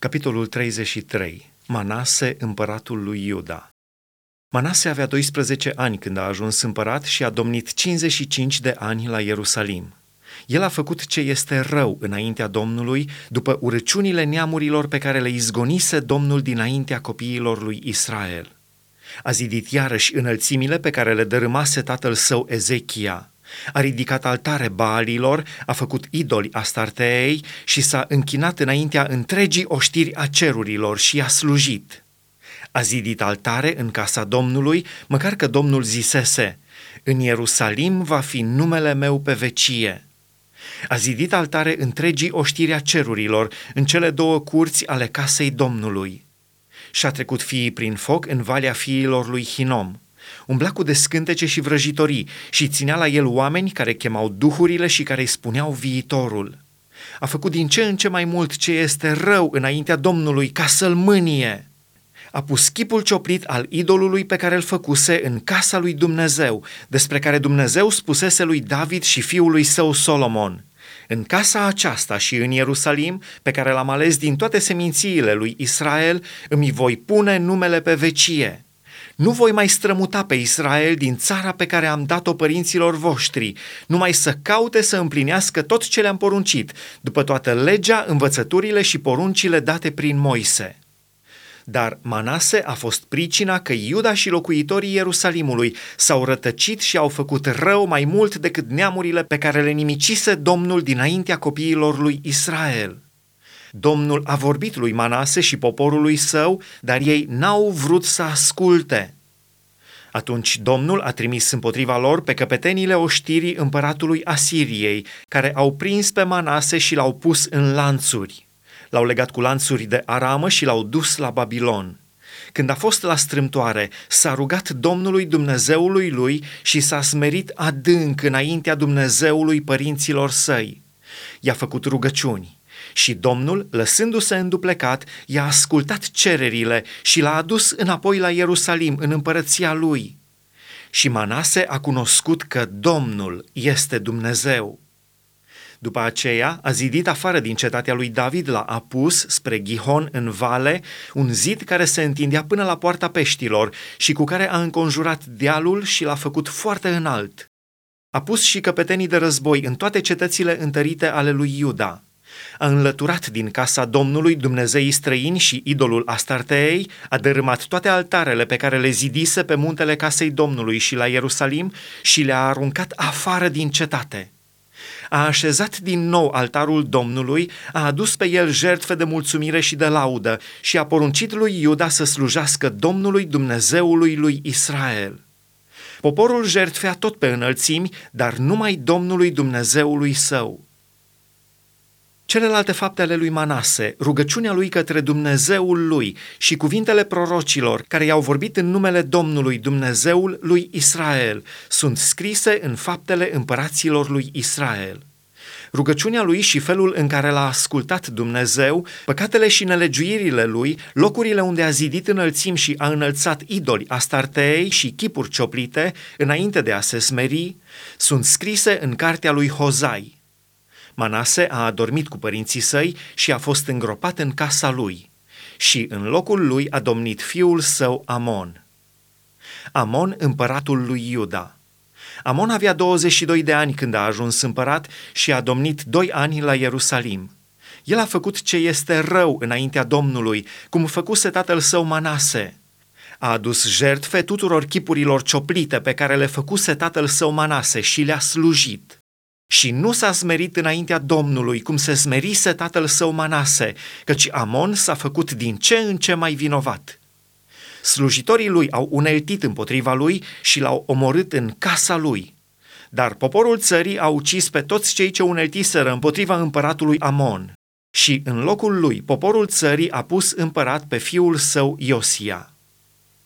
Capitolul 33. Manase, împăratul lui Iuda. Manase avea 12 ani când a ajuns împărat și a domnit 55 de ani la Ierusalim. El a făcut ce este rău înaintea Domnului, după urăciunile neamurilor pe care le izgonise Domnul dinaintea copiilor lui Israel. A zidit iarăși înălțimile pe care le dărâmase tatăl său Ezechia, a ridicat altare Baalilor, a făcut idoli Astarteei și s-a închinat înaintea întregii oștiri a cerurilor și a slujit. A zidit altare în casa Domnului, măcar că Domnul zisese, în Ierusalim va fi numele meu pe vecie. A zidit altare întregii oștiri a cerurilor în cele două curți ale casei Domnului. Și-a trecut fiii prin foc în valea fiilor lui Hinom Umbla cu descântece și vrăjitorii și ținea la el oameni care chemau duhurile și care îi spuneau viitorul. A făcut din ce în ce mai mult ce este rău înaintea Domnului ca să-l mânie. A pus chipul cioplit al idolului pe care îl făcuse în casa lui Dumnezeu, despre care Dumnezeu spusese lui David și fiului său Solomon. În casa aceasta și în Ierusalim, pe care l-am ales din toate semințiile lui Israel, îmi voi pune numele pe vecie. Nu voi mai strămuta pe Israel din țara pe care am dat-o părinților voștri, numai să caute să împlinească tot ce le-am poruncit, după toată legea, învățăturile și poruncile date prin Moise. Dar Manase a fost pricina că Iuda și locuitorii Ierusalimului s-au rătăcit și au făcut rău mai mult decât neamurile pe care le nimicise Domnul dinaintea copiilor lui Israel. Domnul a vorbit lui Manase și poporului său, dar ei n-au vrut să asculte. Atunci Domnul a trimis împotriva lor pe căpetenile oștirii împăratului Asiriei, care au prins pe Manase și l-au pus în lanțuri. L-au legat cu lanțuri de aramă și l-au dus la Babilon. Când a fost la strâmtoare, s-a rugat Domnului Dumnezeului lui și s-a smerit adânc înaintea Dumnezeului părinților săi. I-a făcut rugăciuni. Și Domnul, lăsându-se înduplecat, i-a ascultat cererile și l-a adus înapoi la Ierusalim, în împărăția lui. Și Manase a cunoscut că Domnul este Dumnezeu. După aceea a zidit afară din cetatea lui David la Apus, spre Gihon în vale, un zid care se întindea până la poarta peștilor și cu care a înconjurat dealul și l-a făcut foarte înalt. A pus și căpetenii de război în toate cetățile întărite ale lui Iuda a înlăturat din casa Domnului Dumnezeii străini și idolul Astarteei, a dărâmat toate altarele pe care le zidise pe muntele casei Domnului și la Ierusalim și le-a aruncat afară din cetate. A așezat din nou altarul Domnului, a adus pe el jertfe de mulțumire și de laudă și a poruncit lui Iuda să slujească Domnului Dumnezeului lui Israel. Poporul jertfea tot pe înălțimi, dar numai Domnului Dumnezeului său. Celelalte fapte ale lui Manase, rugăciunea lui către Dumnezeul lui și cuvintele prorocilor care i-au vorbit în numele Domnului Dumnezeul lui Israel sunt scrise în faptele împăraților lui Israel. Rugăciunea lui și felul în care l-a ascultat Dumnezeu, păcatele și nelegiuirile lui, locurile unde a zidit înălțim și a înălțat idoli astartei și chipuri cioplite, înainte de a se smeri, sunt scrise în cartea lui Hozai, Manase a adormit cu părinții săi și a fost îngropat în casa lui și în locul lui a domnit fiul său Amon. Amon, împăratul lui Iuda. Amon avea 22 de ani când a ajuns împărat și a domnit doi ani la Ierusalim. El a făcut ce este rău înaintea Domnului, cum făcuse tatăl său Manase. A adus jertfe tuturor chipurilor cioplite pe care le făcuse tatăl său Manase și le-a slujit și nu s-a smerit înaintea Domnului, cum se smerise tatăl său Manase, căci Amon s-a făcut din ce în ce mai vinovat. Slujitorii lui au uneltit împotriva lui și l-au omorât în casa lui. Dar poporul țării a ucis pe toți cei ce uneltiseră împotriva împăratului Amon. Și în locul lui, poporul țării a pus împărat pe fiul său Iosia.